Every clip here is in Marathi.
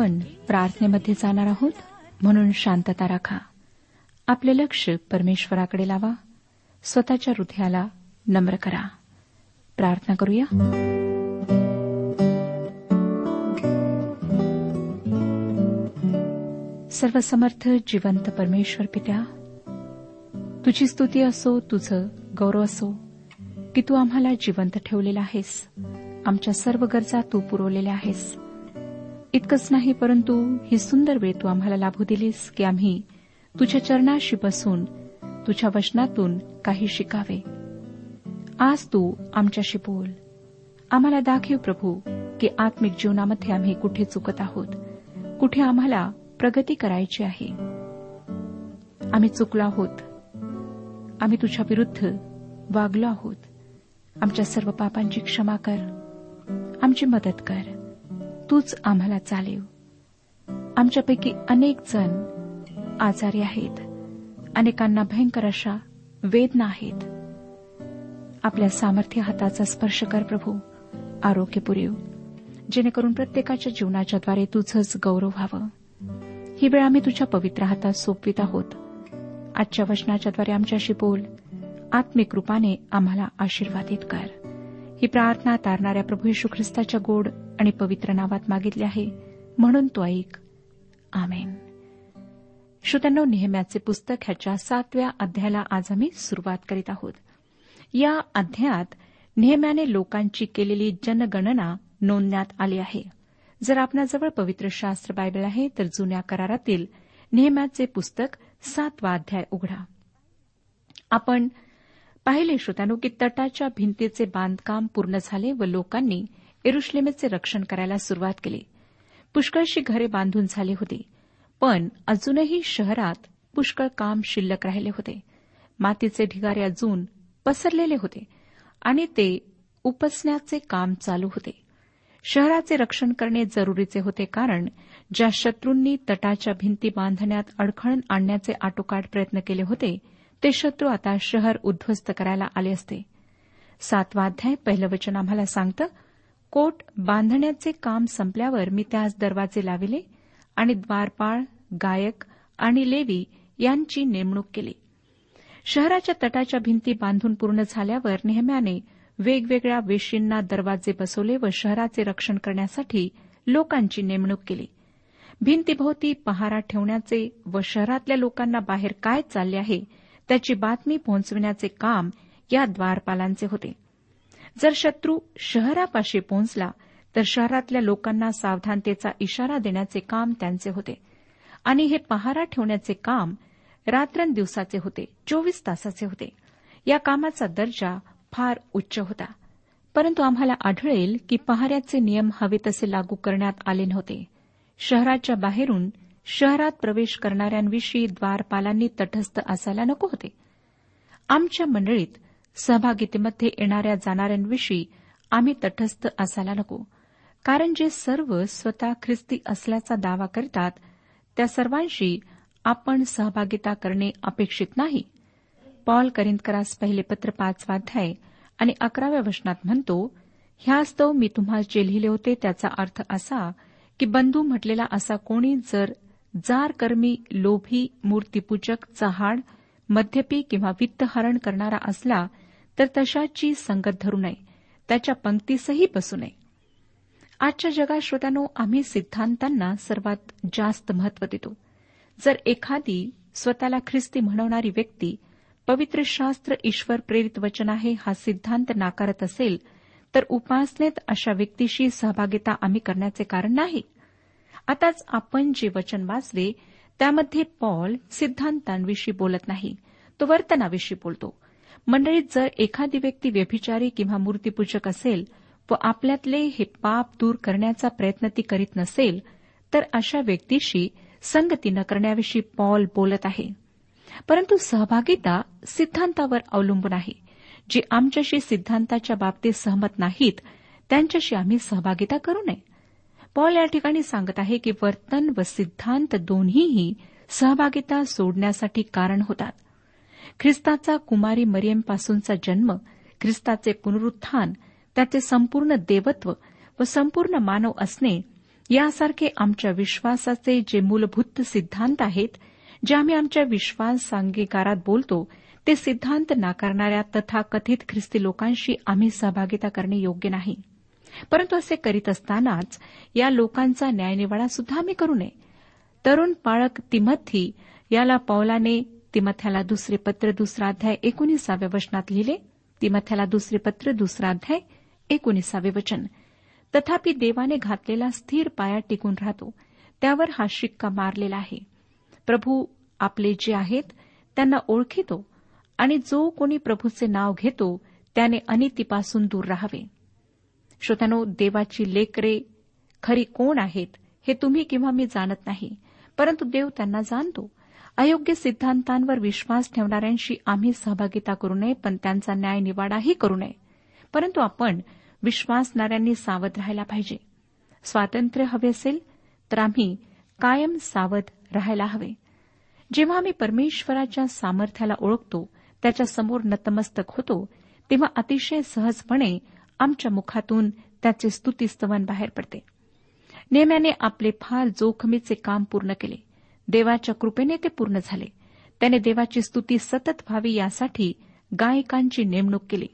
आपण प्रार्थनेमध्ये जाणार आहोत. म्हणून शांतता राखा. आपले लक्ष परमेश्वराकडे लावा. स्वतःच्या हृदयाला नम्र करा. प्रार्थना करूया. सर्वसमर्थ जिवंत परमेश्वर पित्या तुझी स्तुती असो तुझं गौरव असो की तू आम्हाला जिवंत ठेवलेला आहेस. आमच्या सर्व गरजा तू पुरवलेल्या आहेस. इतकंच नाही परंतु ही सुंदर वेळ तू आम्हाला लाभू दिलीस की आम्ही तुझ्या चरणाशी बसून तुझ्या वचनातून काही शिकावे. आज तू आमच्याशी बोल. आम्हाला दाखव प्रभू की आत्मिक जीवनामध्ये आम्ही कुठे चुकत आहोत कुठे आम्हाला प्रगती करायची आहे. आम्ही चुकलो आहोत. आम्ही तुझ्या विरुद्ध वागलो आहोत. आमच्या सर्व पापांची क्षमा कर. आमची मदत कर. तूच आम्हाला चालेव. आमच्यापैकी अनेक जण आजारी आहेत. अनेकांना भयंकर अशा वेदना आहेत. आपल्या सामर्थ्य हाताचा स्पर्श कर प्रभू. आरोग्य पुरेव. जेणेकरून प्रत्येकाच्या जीवनाच्याद्वारे तुझंच गौरव व्हावं. ही वेळ आम्ही तुझ्या पवित्र हातात सोपवित आहोत. आजच्या वचनाच्याद्वारे आमच्याशी बोल. आत्मिक रूपाने आम्हाला आशीर्वादित कर. ही प्रार्थना तारणाऱ्या प्रभू येशू ख्रिस्ताच्या गोड आणि पवित्र नावात मागितले आहे. म्हणून तो ऐक. आमेन. श्रोत्यांनो नेहम्याचे पुस्तक ह्याच्या सातव्या अध्यायाला आज आम्ही सुरुवात करीत आहोत. या अध्यायात नेहम्याने लोकांची केलेली जनगणना नोंदण्यात आली आहे. जर आपणाजवळ पवित्र शास्त्र बायबल आहे तर जुन्या करारातील नेहम्याचे पुस्तक सातवा अध्याय उघडा. आपण पाहिले श्रोत्यानो की तटाच्या भिंतीचे बांधकाम पूर्ण झाले व लोकांनी एरुश्लेमेचे रक्षण करायला सुरुवात केली. पुष्कळशी घरे बांधून झाली होती. पण अजूनही शहरात पुष्कळ काम शिल्लक राहिले होते. मातीचे ढिगारे अजून पसरलेले होते आणि ते उपसण्याचे काम चालू होते. शहराचे रक्षण करणे जरुरीचे होते कारण ज्या शत्रूंनी तटाच्या भिंती बांधण्यात अडखळण आणण्याचे आटोकाट प्रयत्न केले होते ते शत्रू आता शहर उद्ध्वस्त करायला आले असते. सातवा अध्याय पहिलं वचन आम्हाला सांगतं कोट बांधण्याचे काम संपल्यावर मी त्यास दरवाजे लाविले आणि द्वारपाळ गायक आणि लेवी यांची नेमणूक केली. शहराच्या तटाच्या भिंती बांधून पूर्ण झाल्यावर नेहम्याने वेगवेगळ्या वेशींना दरवाजे बसवले व शहराचे रक्षण करण्यासाठी लोकांची नेमणूक केली. भिंतीभोवती पहारा ठेवण्याचे व शहरातल्या लोकांना बाहेर काय चालले आहे त्याची बातमी पोहोचविण्याचे काम या द्वारपालांचे होते. जर शत्रू शहरापाशी पोहोचला तर शहरातल्या लोकांना सावधानतेचा इशारा देण्याचे काम त्यांचे होते. आणि हे पहारा ठेवण्याचे काम रात्रंदिवसाचे होते चोवीस तासाचे होते. या कामाचा दर्जा फार उच्च होता. परंतु आम्हाला आढळेल की पहाऱ्याचे नियम हवे तसे लागू करण्यात आले नव्हते. शहराच्या बाहेरून शहरात प्रवेश करणाऱ्यांविषयी द्वारपालांनी तटस्थ असायला नको होते. आमच्या मंडळीत सहभागितेमध्ये येणाऱ्या जाणाऱ्यांविषयी आम्ही तटस्थ असायला नको. कारण जे सर्व स्वतः ख्रिस्ती असल्याचा दावा करतात त्या सर्वांशी आपण सहभागिता करणे अपेक्षित नाही. पॉल करिंदकरास पहिले पत्र पाचवाध्याय आणि अकराव्या वचनात म्हणतो ह्यास्तव मी तुम्हाला जे लिहिले होते त्याचा अर्थ असा की बंधू म्हटलेला असा कोणी जर जारकर्मी लोभी मूर्तीपूजक चहाड मद्यपी किंवा वित्तहरण करणारा असला तर तशाची संगत धरू नये. त्याच्या पंक्तीसही बसू नये. आजच्या जगात श्रोत्यानो आम्ही सिद्धांतांना सर्वात जास्त महत्त्व देतो. जर एखादी स्वतःला ख्रिस्ती म्हणवणारी व्यक्ती पवित्र शास्त्र ईश्वर प्रेरित वचन आहे हा सिद्धांत नाकारत असेल तर उपासनेत अशा व्यक्तीशी सहभागिता आम्ही करण्याचे कारण नाही. आताच आपण जे वचन वाचले त्यामध्ये पॉल सिद्धांतांविषयी बोलत नाही तो वर्तनाविषयी बोलतो. मंडळीत जर एखादी व्यक्ती व्यभिचारी किंवा मूर्तीपूजक असेल व आपल्यातले हे पाप दूर करण्याचा प्रयत्न ती करीत नसेल तर अशा व्यक्तीशी संगती न करण्याविषयी पॉल बोलत आहे. परंतु सहभागिता सिद्धांतावर अवलंबून आहे. जे आमच्याशी सिद्धांताच्या बाबतीत सहमत नाहीत त्यांच्याशी आम्ही सहभागिता करू नये. पॉल या ठिकाणी सांगत आहे की वर्तन व सिद्धांत दोन्हीही सहभागिता सोडण्यासाठी कारण होतात. ख्रिस्ताचा कुमारी मरियमपासूनचा जन्म ख्रिस्ताचे पुनरुत्थान त्याचे संपूर्ण देवत्व व संपूर्ण मानव असणे यासारखे आमच्या विश्वासाचे जे मूलभूत सिद्धांत आहेत जे आम्ही आमच्या विश्वास अंगीकारात बोलतो ते सिद्धांत नाकारणाऱ्या तथाकथित ख्रिस्ती लोकांशी आम्ही सहभागिता करणे योग्य नाही. परंतु असे करीत असतानाच या लोकांचा न्यायनिवाडा सुद्धा आम्ही करू नये. तरुण पाळक तिमथी याला पौलाने तिमथ्याला दुसरे पत्र दुसरा अध्याय एकोणीसाव्या वचनात लिहिले. तिमथ्याला दुसरे पत्र दुसरा अध्याय एकोणीसावे वचन. तथापि देवाने घातलेला स्थिर पाया टिकून राहतो. त्यावर हा शिक्का मारलेला आहे. प्रभू आपले जे आहेत त्यांना ओळखितो आणि जो कोणी प्रभूचे नाव घेतो त्याने अनितीपासून दूर राहावे. श्रोत्यानो देवाची लेकरे खरी कोण आहेत हे तुम्ही किंवा मी जाणत नाही परंतु देव त्यांना जाणतो. अयोग्य सिद्धांतांवर विश्वास ठेवणाऱ्यांशी आम्ही सहभागिता करू नये पण त्यांचा न्याय निवाडाही करू नये. परंतु आपण विश्वासणाऱ्यांनी सावध राहायला पाहिजे. स्वातंत्र्य हवे असेल तर आम्ही कायम सावध राहायला हवे. जेव्हा आम्ही परमेश्वराच्या सामर्थ्याला ओळखतो त्याच्यासमोर नतमस्तक होतो तेव्हा अतिशय सहजपणे आमच्या मुखातून त्याचे स्तुतीस्तवन बाहेर पडते. नेम्याने आपले फार जोखमीचे काम पूर्ण केले. देवाच्या कृपेने ते पूर्ण झाले. त्याने देवाची स्तुती सतत व्हावी यासाठी गायकांची नेमणूक केली.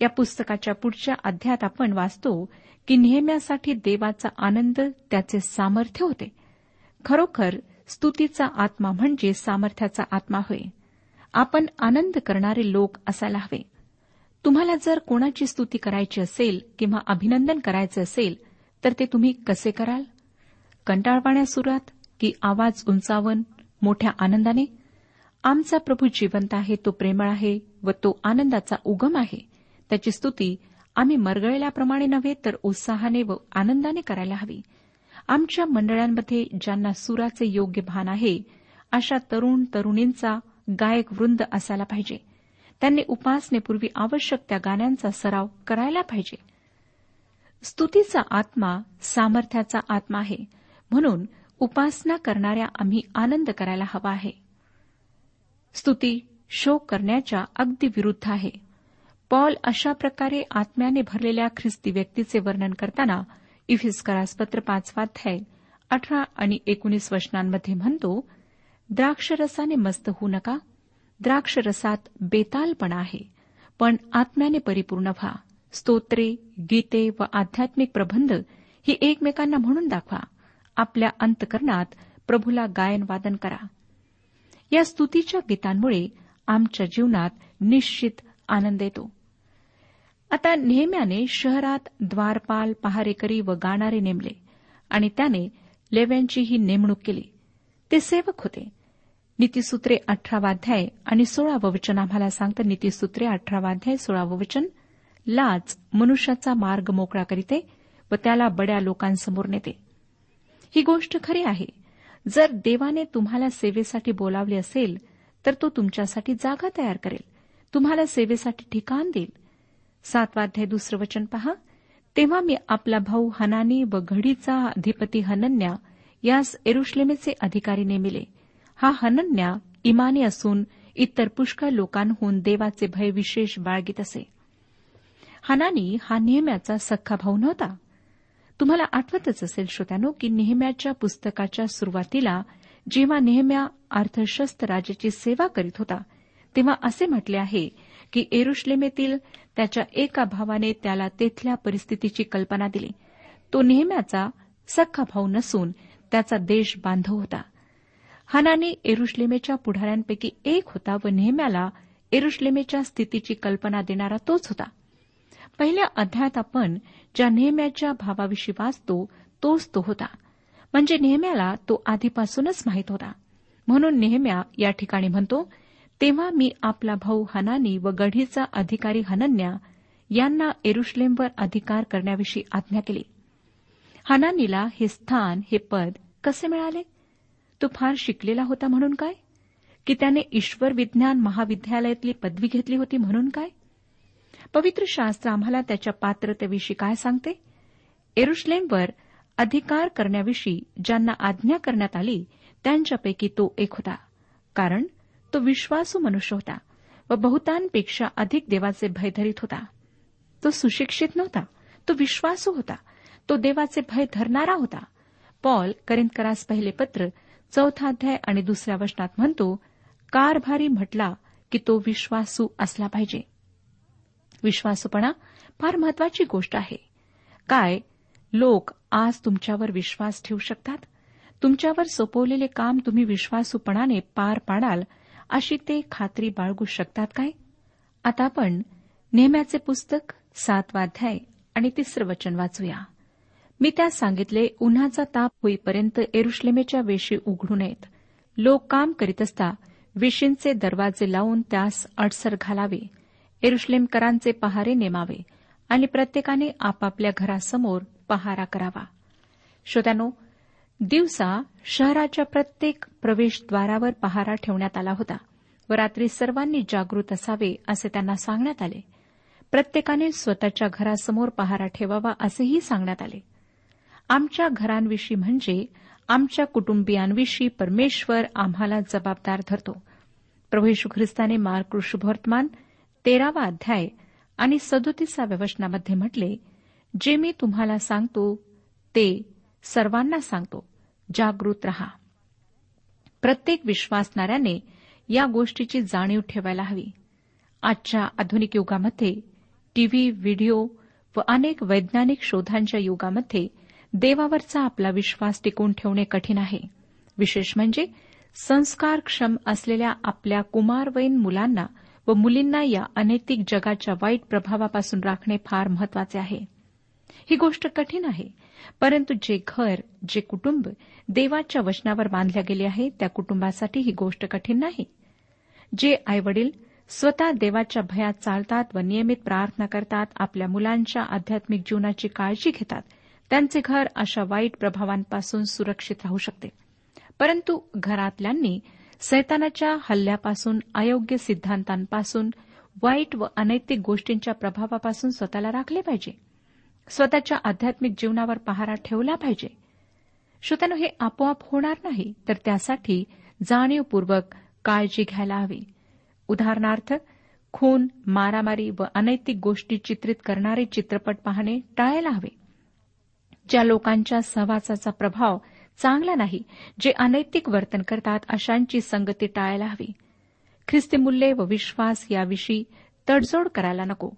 या पुस्तकाच्या पुढच्या अध्यायात आपण वाचतो की नेहम्यासाठी देवाचा आनंद त्याचे सामर्थ्य होते. खरोखर स्तुतीचा आत्मा म्हणजे सामर्थ्याचा आत्मा होय. आपण आनंद करणारे लोक असायला हवे. तुम्हाला जर कोणाची स्तुती करायची असेल किंवा अभिनंदन करायचे असेल तर ते तुम्ही कसे कराल? कंटाळवाण्या सुरात की आवाज उंचावन मोठ्या आनंदाने? आमचा प्रभू जिवंत आहे तो प्रेमळ आहे व तो आनंदाचा उगम आहे. त्याची स्तुती आम्ही मरगळल्याप्रमाणे नव्हे तर उत्साहाने व आनंदाने करायला हवी. आमच्या मंडळांमध्ये ज्यांना सुराचे योग्य भान आहे अशा तरुण तरुणींचा गायक वृंद असायला पाहिजे. त्यांनी उपासनेपूर्वी आवश्यक त्या गाण्यांचा सराव करायला पाहिजे. स्तुतीचा आत्मा सामर्थ्याचा आत्मा आहे. म्हणून उपासना करणाऱ्या आम्ही आनंद करायला हवा आहे. स्तुती शोक करण्याच्या अगदी विरुद्ध आहे. पॉल अशा प्रकारे आत्म्याने भरलेल्या ख्रिस्ती व्यक्तीचे वर्णन करताना इफिस्करासपत्र पाचवाध्याय अठरा आणि एकोणीस वचनांमध्ये म्हणतो द्राक्षरसाने मस्त होऊ नका द्राक्षरसात बेतालपणा आहे. पण आत्म्याने परिपूर्ण व्हा. स्तोत्रे गीते व आध्यात्मिक प्रबंध ही एकमेकांना म्हणून दाखवा. आपल्या अंतकरणात प्रभूला गायन वादन करा. या स्तुतीच्या गीतांमुळे आमच्या जीवनात निश्चित आनंद येतो. आता नेहम्याने शहरात द्वारपाल पहारेकरी व गाणारे नेमले आणि त्याने लेव्यांची ही नेमणूक केली. ते सेवक होते. नीतीसूत्रे अठरावाध्याय आणि सोळावं वचन. आम्हाला सांगतं नीतीसूत्रे अठरावाध्याय सोळावं वचन. लाच मनुष्याचा मार्ग मोकळा करीते व त्याला बड्या लोकांसमोर नेते. ही गोष्ट खरी आहे. जर देवाने तुम्हाला सेवेसाठी बोलावले असेल तर तो तुमच्यासाठी जागा तयार करेल. तुम्हाला सेवेसाठी ठिकाण देईल. सातवाध्याय दुसरं वचन पहा. तेव्हा मी आपला भाऊ हनानी व घडीचा अधिपती हनन्या यास एरुश्लेमेचे अधिकारी नेमिले. हा हनन्या इमानी असून इतर पुष्कळ लोकांहून देवाचे भय विशेष बाळगीत असे. हनानी हा नेहम्याचा सख्खा भाऊ नव्हता. तुम्हाला आठवतच असेल श्रोत्यानो की नेहम्याच्या पुस्तकाच्या सुरुवातीला जेव्हा नेहम्या अर्थशस्त्र राजाची सेवा करीत होता तेव्हा असे म्हटले आहे की एरुश्लेमेतील त्याच्या एका भावाने त्याला तेथल्या परिस्थितीची कल्पना दिली. तो नेहम्याचा सख्खा भाऊ नसून त्याचा देश बांधव होता. हनानी एरुश्लेमेच्या पुढाऱ्यांपैकी एक होता व नेहम्याला एरुश्लेमेच्या स्थितीची कल्पना देणारा तोच होता. पहिल्या अध्यायात आपण ज्या नेहम्याच्या भावाविषयी वाचतो तोच तो होता. म्हणजे नेहम्याला तो आधीपासूनच माहीत होता. म्हणून नेहम्या या ठिकाणी म्हणतो तेव्हा मी आपला भाऊ हनानी व गढीचा अधिकारी हनन्या यांना एरुश्लेमवर अधिकार करण्याविषयी आज्ञा केली. हनानीला हे स्थान हे पद कसे मिळाले? तो फार शिकलेला होता म्हणून काय? की त्याने ईश्वर विज्ञान महाविद्यालयातली पदवी घेतली होती म्हणून काय? पवित्र शास्त्र आम्हाला त्याच्या पात्रतेविषयी काय सांगते? एरुश्लेमवर अधिकार करण्याविषयी ज्यांना आज्ञा करण्यात आली त्यांच्यापैकी तो एक होता. कारण तो विश्वासू मनुष्य होता व बहुतांपेक्षा अधिक देवाचे भय धरीत होता. तो सुशिक्षित नव्हता तो विश्वासू होता तो देवाचे भय धरणारा होता. पॉल करिंदकरास पहिले पत्र चौथा अध्याय आणि दुसऱ्या वचनात म्हणतो कारभारी म्हटला की तो विश्वासू असला पाहिजे. विश्वासूपणा फार महत्वाची गोष्ट आहे. काय? लोक आज तुमच्यावर विश्वास ठेवू शकतात? तुमच्यावर सोपवलेले काम तुम्ही विश्वासूपणाने पार पाडाल अशी ते खात्री बाळगू शकतात काय? आता आपण नेहम्याचे पुस्तक सातवाध्याय आणि तिसरं वचन वाचूया. मी त्यास सांगितले उन्हाचा ताप होईपर्यंत एरुश्लेमेच्या वेशी उघडू नयेत. लोक काम करीत असता वेशींचे दरवाजे लावून त्यास अडसर घालावे. एरुश्लेमकरांचे पहारे नेमावे आणि प्रत्येकाने आपापल्या घरासमोर पहारा करावा. श्रोत्यानो दिवसा शहराच्या प्रत्येक प्रवेशद्वारावर पहारा ठेवण्यात आला होता व रात्री सर्वांनी जागृत असावे असे त्यांना सांगण्यात आले. प्रत्येकाने स्वतःच्या घरासमोर पहारा ठेवावा असेही सांगण्यात आले. आमच्या घरांविषयी म्हणजे आमच्या कुटुंबियांविषयी परमेश्वर आम्हाला जबाबदार धरतो. प्रभू येशू ख्रिस्ताने मार्क शुभवर्तमान तेरावा अध्याय आणि सदोतीसाव्या वचनामध्ये म्हटले जे मी तुम्हाला सांगतो ते सर्वांना सांगतो. जागृत रहा. प्रत्येक विश्वासणाऱ्याने या गोष्टीची जाणीव ठेवायला हवी. आजच्या आधुनिक युगामध्ये टीव्ही व्हिडिओ व अनेक वैज्ञानिक शोधांच्या युगामध्ये देवावरचा आपला विश्वास टिकून ठेवणे कठीण आहे. विशेष म्हणजे संस्कारक्षम असलेल्या आपल्या कुमारवयीन मुलांना व मुलींना या अनैतिक जगाच्या वाईट प्रभावापासून राखणे फार महत्त्वाचे आहे. ही गोष्ट कठीण आहे परंतु जे घर जे कुटुंब देवाच्या वचनावर बांधल्या गेले आहे त्या कुटुंबासाठी ही गोष्ट कठीण नाही. जे आईवडील स्वतः देवाच्या भयात चालतात व नियमित प्रार्थना करतात आपल्या मुलांच्या आध्यात्मिक जीवनाची काळजी घेतात त्यांचे घर अशा वाईट प्रभावांपासून सुरक्षित राहू शकते. परंतु घरातल्यांनी सैतानाच्या हल्ल्यापासून अयोग्य सिद्धांतांपासून वाईट व अनैतिक गोष्टींच्या प्रभावापासून स्वतःला राखले पाहिजे. स्वतःच्या आध्यात्मिक जीवनावर पहारा ठेवला पाहिजे. श्रोत्यानो हे आपोआप होणार नाही तर त्यासाठी जाणीवपूर्वक काळजी घ्यायला हवी. उदाहरणार्थ खून मारामारी व अनैतिक गोष्टी चित्रित करणारे चित्रपट पाहणे टाळायला हवे. ज्या लोकांच्या सहवासाचा प्रभाव चांगला नाही जे अनैतिक वर्तन करतात अशांची संगती टाळायला हवी. ख्रिस्ती मूल्ये व विश्वास याविषयी तडजोड करायला नको.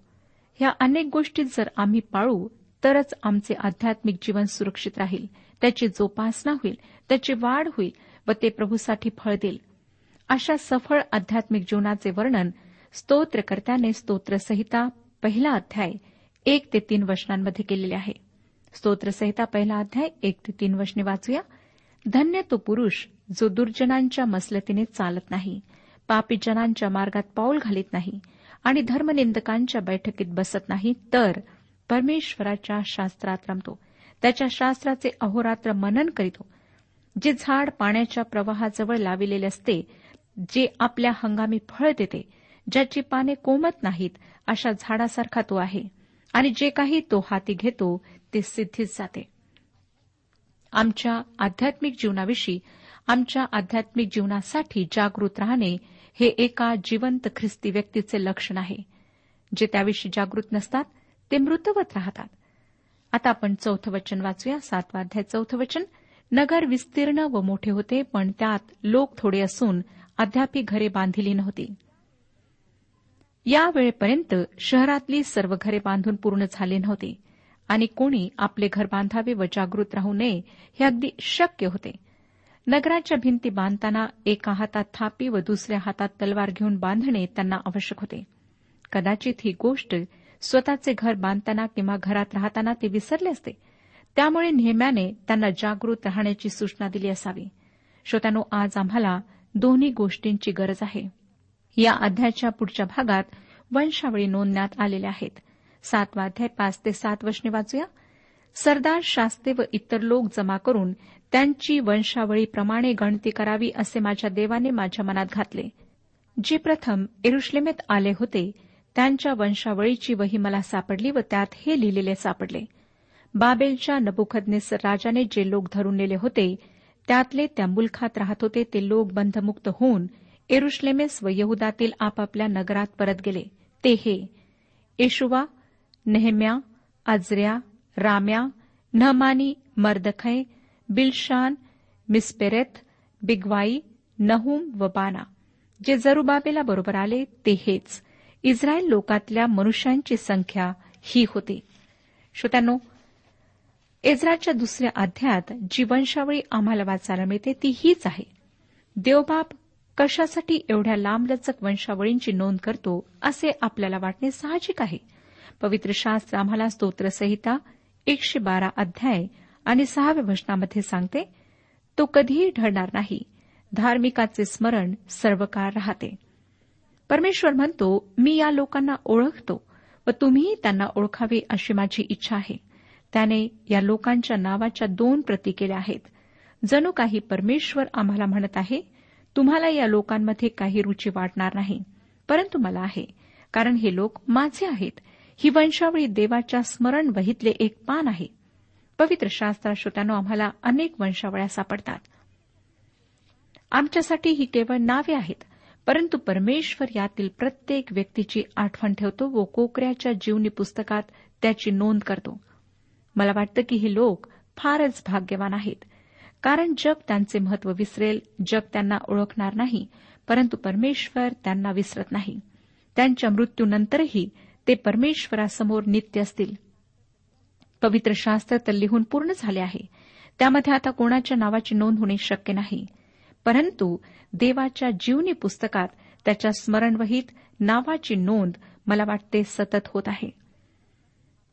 ह्या अनेक गोष्टी जर आम्ही पाळू तरच आमचे आध्यात्मिक जीवन सुरक्षित राहील. त्याची जोपासना होईल त्याची वाढ होईल व ते प्रभूसाठी फळ देईल. अशा सफळ आध्यात्मिक जीवनाचे वर्णन स्तोत्रकर्त्याने स्तोत्रसहिता पहिला अध्याय एक ते तीन वचनांमध्ये केलेले आहे. स्तोत्रसहिता पहिला अध्याय एक ते तीन वचने वाचूया. धन्य तो पुरुष जो दुर्जनांच्या मसलतीने चालत नाही पापीजनांच्या मार्गात पाऊल घालीत नाही आणि धर्मनिंदकांच्या बैठकीत बसत नाही तर परमेश्वराच्या शास्त्रात रमतो. त्याच्या शास्त्राचे अहोरात्र मनन करीतो. जे झाड पाण्याच्या प्रवाहाजवळ लाविलेले असते जे आपल्या हंगामी फळ देते ज्याची पाने कोमत नाहीत अशा झाडासारखा तो आहे. आणि जे काही तो हाती घेतो ते सिद्धीच जाते. आमच्या आध्यात्मिक जीवनाविषयी आमच्या आध्यात्मिक जीवनासाठी जागृत राहणे हे एका जिवंत ख्रिस्ती व्यक्तीचे लक्षण आहे. जे त्याविषयी जागृत नसतात ते मृतवत राहतात. आता आपण चौथं वचन वाचूया. सातवा अध्याय चौथं वचन. नगर विस्तीर्ण व मोठे होते पण त्यात लोक थोडे असून अद्यापी घरे बांधिली नव्हती या वेळेपर्यंत शहरातली सर्व घरे बांधून पूर्ण झाले नव्हते आणि कोणी आपले घर बांधावे व जागृत राहू नये हे अगदी शक्य होते. नगराच्या भिंती बांधताना एका हातात थापी व दुसऱ्या हातात तलवार घेऊन बांधणे त्यांना आवश्यक होते. कदाचित ही गोष्ट स्वतःचे घर बांधताना किंवा घरात राहताना ते विसरले असते. त्यामुळे नेहम्याने त्यांना जागृत राहण्याची सूचना दिली असावी. श्रोत्यानो आज आम्हाला दोन्ही गोष्टींची गरज आहे. या अध्यायाच्या पुढच्या भागात वंशावळी नोंदण्यात आलेल्या आहेत. सातवा अध्याय पाच ते सात वचने वाचूया. सरदार शास्ते व इतर लोक जमा करून त्यांची वंशावळीप्रमाणे गणती करावी असे माझ्या देवाने माझ्या मनात घातले. जे प्रथम एरुश्लेमेत आले होते त्यांच्या वंशावळीची वही मला सापडली व त्यात हे लिहिलेले सापडले. बाबेलच्या नबुखदनेसर राजाने जे लोक धरून नेले होते त्यातले त्या मुलखात राहत होते ते लोक बंधमुक्त होऊन एरुश्लेमेस व यहुदातील आपापल्या नगरात परत गेले. ते हे येशुवा नेहम्या अजऱ्या राम्या नहमानी मर्दखय बिलशान मिस्पेरेथ बिगवाई नहुम व बाना. जे जरुबाबेला बरोबर आले ते हेच. इस्रायल लोकातल्या मनुष्यांची संख्या ही होती. श्रोत्यांनो एज्राच्या दुसऱ्या अध्यायात जी वंशावळी आम्हाला वाचायला मिळते ती हीच आहे. देवबाप कशासाठी एवढ्या लांबलचक वंशावळींची नोंद करतो असे आपल्याला वाटणे साहजिक आहे. पवित्र शास्त्र आम्हाला स्तोत्रसंहिता एकशे बारा अध्याय आणि सहाव्या वचनामध्ये सांगते तो कधीही ढळणार नाही. धार्मिकाचे स्मरण सर्व काळ राहते. परमेश्वर म्हणतो मी या लोकांना ओळखतो व तुम्हीही त्यांना ओळखावे अशी माझी इच्छा आहे. त्याने या लोकांच्या नावाच्या दोन प्रती केल्या आहेत. जणू काही परमेश्वर आम्हाला म्हणत आहे तुम्हाला या लोकांमध्ये काही रुची वाटणार नाही परंतु मला आहे कारण हे लोक माझे आहेत ही वंशावळी देवाच्या स्मरण वहीतले एक पान आहे. पवित्र शास्त्रा श्रोत्यानो आम्हाला अनेक वंशावळ्या सापडतात. आमच्यासाठी ही केवळ नावे आहेत परंतु परमेश्वर यातील प्रत्येक व्यक्तीची आठवण ठेवतो व कोकऱ्याच्या जीवनी पुस्तकात त्याची नोंद करतो. मला वाटतं की हे लोक फारच भाग्यवान आहेत कारण जग त्यांचे महत्त्व विसरेल जग त्यांना ओळखणार नाही परंतु परमेश्वर त्यांना विसरत नाही. त्यांच्या मृत्यूनंतरही ते परमेश्वरासमोर नित्य असतील. पवित्र शास्त्र तर लिहून पूर्ण झाले आहे. त्यामध्ये आता कोणाच्या नावाची नोंद होणे शक्य नाही. परंतु देवाच्या जीवनी पुस्तकात त्याच्या स्मरणवहीत नावाची नोंद मला वाटते सतत होत आहे.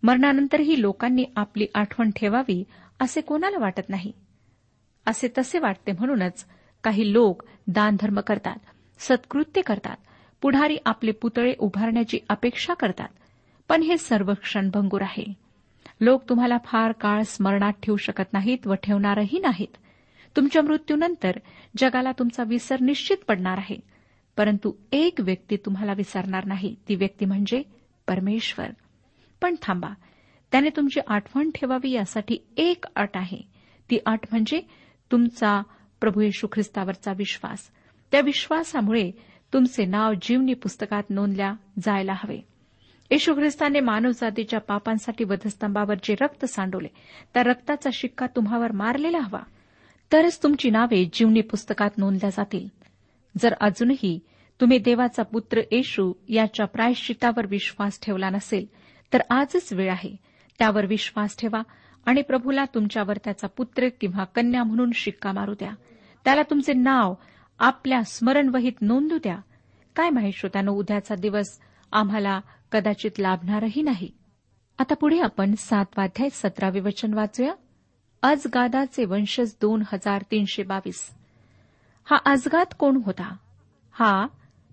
मरणानंतरही लोकांनी आपली आठवण ठेवावी असे कोणाला वाटत नाही. असे तसे वाटते म्हणूनच काही लोक दानधर्म करतात सत्कृत्य करतात पुढारी आपले पुतळे उभारण्याची अपेक्षा करतात. पण हे सर्व क्षणभंगूर आहे. लोक तुम्हाला फार काळ स्मरणात ठेवू शकत नाहीत व ठेवणारही नाहीत. तुमच्या मृत्यूनंतर जगाला तुमचा विसर निश्चित पडणार आहे. परंतु एक व्यक्ती तुम्हाला विसरणार नाही ती व्यक्ती म्हणजे परमेश्वर. पण थांबा त्याने तुमची आठवण ठेवावी यासाठी एक अट आहे. ती अट म्हणजे तुमचा प्रभू येशू ख्रिस्तावरचा विश्वास. त्या विश्वासामुळे तुमचे नाव जीवनी पुस्तकात नोंदल्या जायला हवे. येशू ख्रिस्ताने मानवजातीच्या पापांसाठी वधस्तंभावर जे रक्त सांडवले त्या रक्ताचा शिक्का तुम्हावर मारलेला हवा. तरच तुमची नावे जीवनी पुस्तकात नोंदल्या जातील. जर अजूनही तुम्ही देवाचा पुत्र येशू याच्या प्रायश्चितावर विश्वास ठेवला नसेल तर आजच वेळ आहे. त्यावर विश्वास ठेवा आणि प्रभूला तुमच्यावर त्याचा पुत्र किंवा कन्या म्हणून शिक्का मारू द्या. त्याला तुमचे नाव आपल्या स्मरणवहीत नोंदू द्या. काय माहीत श्रोत्यानं उद्याचा दिवस आम्हाला कदाचित लाभणारही नाही. आता पुढे आपण सातवाध्याय सतरावे वचन वाचूया. अजगादाचे वंशज दोन हजार तीनशे बावीस. हा अजगाद कोण होता? हा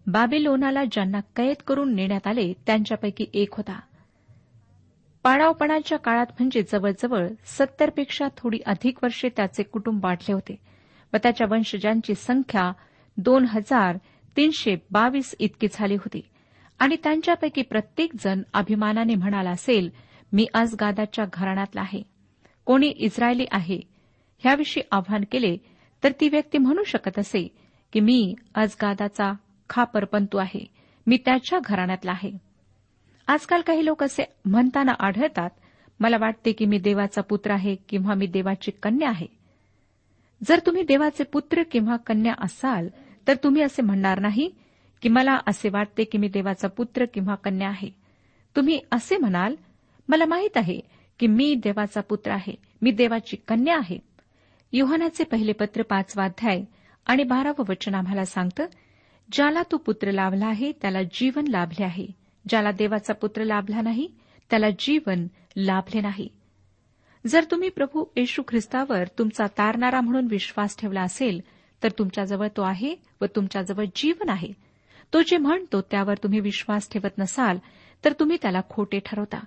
बाबेलोनाला ज्यांना कैद करून नेण्यात आले त्यांच्यापैकी एक होता. पाडावपणाच्या काळात म्हणजे जवळजवळ सत्तरपेक्षा थोडी अधिक वर्षे त्याचे कुटुंब वाढले होते. व त्याच्या वंशजांची संख्या दोन हजार तीनशे बावीस इतकी झाली होती. आणि त्यांच्यापैकी प्रत्येकजण अभिमानाने म्हणाला असेल मी अजगादाच्या घराण्यातला आहे. कोणी इस्रायली आहे? ह्याविषयी आव्हान केले तर ती व्यक्ती म्हणू शकत असे की मी अजगादाचा खापरपंतू आहे. मी त्याच्या घराण्यातला आहे. आजकाल काही लोक असे म्हणताना आढळतात मला वाटते की मी देवाचा पुत्र आहे किंवा मी देवाची कन्या आहे. जर तुम्ही देवाचे पुत्र किंवा कन्या असाल तर तुम्ही असे म्हणणार नाही की मला असे वाटते की मी देवाचा पुत्र किंवा कन्या आहे. तुम्ही असे म्हणाल मला माहीत आहे की मी देवाचा पुत्र आहे मी देवाची कन्या आहे. युहानाचे पहिले पत्र पाचवा अध्याय आणि बारावं वचन आम्हाला सांगतं ज्याला तो पुत्र लाभला आहे त्याला जीवन लाभले आहे. ज्याला देवाचा पुत्र लाभला नाही त्याला जीवन लाभले नाही. जर तुम्ही प्रभू येशू ख्रिस्तावर तुमचा तारणारा म्हणून विश्वास ठेवला असेल तर तुमच्याजवळ तो आहे व तुमच्याजवळ जीवन आहे. तो जे म्हणतो त्यावर तुम्ही विश्वास ठेवत नसाल तर तुम्ही त्याला खोटे ठरवता.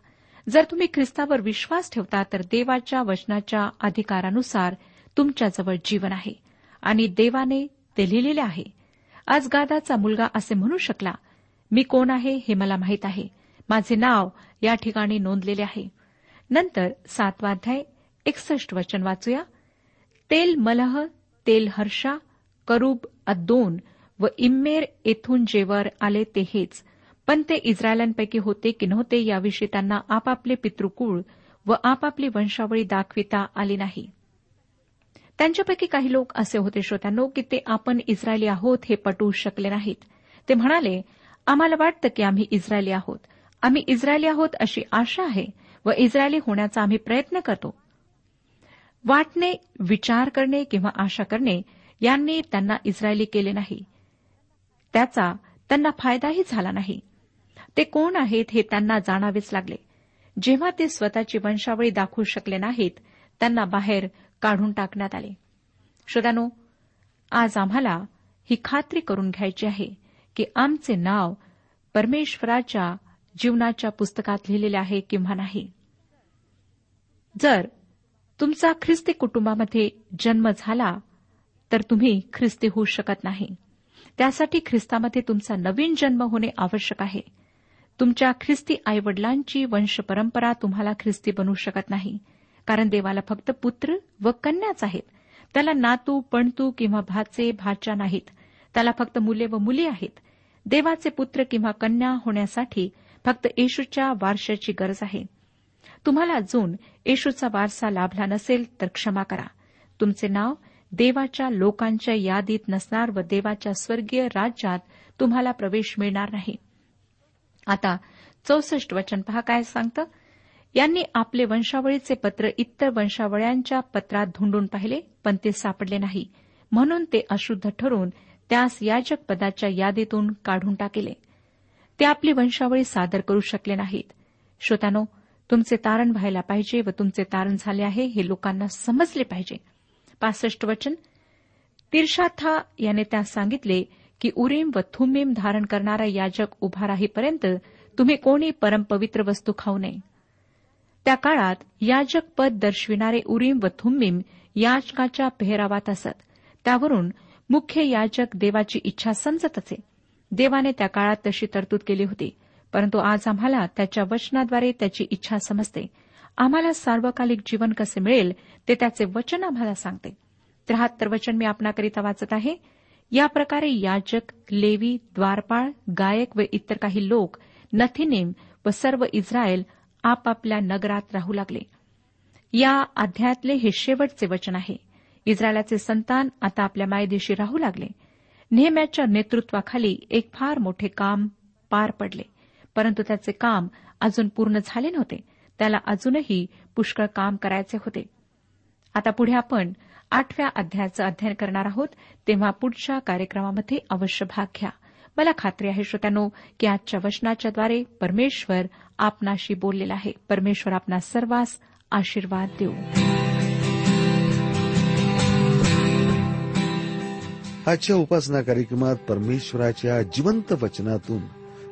जर तुम्ही ख्रिस्तावर विश्वास ठेवता तर देवाच्या वचनाच्या अधिकारानुसार तुमच्याजवळ जीवन आहे आणि देवाने ते लिहिलेले आहे. आज गादाचा मुलगा असे म्हणू शकला मी कोण आहे हे मला माहीत आहे. माझे नाव या ठिकाणी नोंदलेले आहे. नंतर सातवाध्याय एकसष्ट वचन वाचूया. तेल मलह तेल हर्षा करूब अद्दोन व इम्मेर येथून जेवर आले ते हेच पण ते इस्रायलांपैकी होते की नव्हते याविषयी त्यांना आपापले पितृकुळ व आपापली वंशावळी दाखविता आली नाही. त्यांच्यापैकी काही लोक असे होते श्रोत्यांनो की ते आपण इस्रायली आहोत हे पटवू शकले नाहीत. ते म्हणाले आम्हाला वाटतं की आम्ही इस्रायली आहोत. आम्ही इस्रायली आहोत अशी आशा आहे. व इस्रायली होण्याचा आम्ही प्रयत्न करतो. वाटणे विचार करणे किंवा आशा करणे यांनी त्यांना इस्रायली केले नाही. त्याचा त्यांना फायदाही झाला नाही. ते कोण आहेत हे त्यांना जाणावेच लागले. जेव्हा ते स्वतःची वंशावळी दाखवू शकले नाहीत त्यांना बाहेर काढून टाकण्यात आले. श्रोत्यानो आज आम्हाला ही खात्री करून घ्यायची आहे की आमचे नाव परमेश्वराच्या जीवनाच्या पुस्तकात लिहिलेले आहे किंवा नाही. जर तुमचा ख्रिस्ती कुटुंबामध्ये जन्म झाला तर तुम्ही ख्रिस्ती होऊ शकत नाही. त्यासाठी ख्रिस्तामध्ये तुमचा नवीन जन्म होणे आवश्यक आहे. तुमच्या ख्रिस्ती आईवडिलांची वंशपरंपरा तुम्हाला ख्रिस्ती बनवू शकत नाही कारण देवाला फक्त पुत्र व कन्याच आहेत. त्याला नातू पणतू किंवा भाचे भाच्या नाहीत. त्याला फक्त मुले व मुली आहेत. देवाचे पुत्र किंवा कन्या होण्यासाठी फक्त येशूच्या वारशाची गरज आहे. तुम्हाला अजून येशूचा वारसा लाभला नसेल तर क्षमा करा. तुमचे नाव देवाच्या लोकांच्या यादीत नसणार व देवाच्या स्वर्गीय राज्यात तुम्हाला प्रवेश मिळणार नाही. आता चौसष्ट वचन पहा काय सांगतं? यांनी आपले वंशावळीचे पत्र इतर वंशावळ्यांच्या पत्रात धुंडून पाहिले पण ते सापडले नाही. म्हणून ते अशुद्ध ठरून त्यास याजक पदाच्या यादीतून काढून टाकले. ते आपली वंशावळी सादर करू शकले नाहीत. श्रोतानो तुमचे तारण व्हायला पाहिजे व तुमचे तारण झाले आहे हे लोकांना समजले पाहिजे. पासष्ट वचन. तिरशाथा याने त्यास सांगितले की उरीम व थुम्मीम धारण करणारा याजक उभा राहीपर्यंत तुम्ही कोणी परमपवित्र वस्तू खाऊ नये. त्या काळात याजक पद दर्शविणारे उरीम व थुम्मीम याजकाच्या पेहरावात असत. त्यावरून मुख्य याजक देवाची इच्छा समजत असे. देवाने त्या काळात तशी तरतूद केली होती. परंतु आज आम्हाला त्याच्या वचनाद्वारे त्याची इच्छा समजते. आम्हाला सार्वकालिक जीवन कसे मिळेल ते त्याचे वचन आम्हाला सांगते. त्र्याहत्तर वचन मी आपणाकरिता वाचत आहे. या प्रकारे याजक लेवी द्वारपाळ गायक व इतर काही लोक नथिनेम व सर्व इस्रायल आपापल्या नगरात राहू लागले. या अध्यायातले हे शेवटचे वचन आहे. इस्रायलाचे संतान आता आपल्या मायदेशी राहू लागले. नेहम्याच्या नेतृत्वाखाली एक फार मोठे काम पार पडले. परंतु त्याचे काम अजून पूर्ण झाले नव्हते. त्याला अजूनही पुष्कळ काम करायचे होते. आता पुढे आपण आठव्या अध्यायाचं अध्ययन करणार आहोत. तेव्हा पुढच्या कार्यक्रमामध्ये अवश्य भाग घ्या. मला खात्री आहे श्रोत्यानो की आजच्या वचनाच्याद्वारे परमेश्वर आपणाशी बोललेला आहे. परमेश्वर आपणा सर्वांस आशीर्वाद देऊ. आजच्या उपासना कार्यक्रमात परमेश्वराच्या जिवंत वचनातून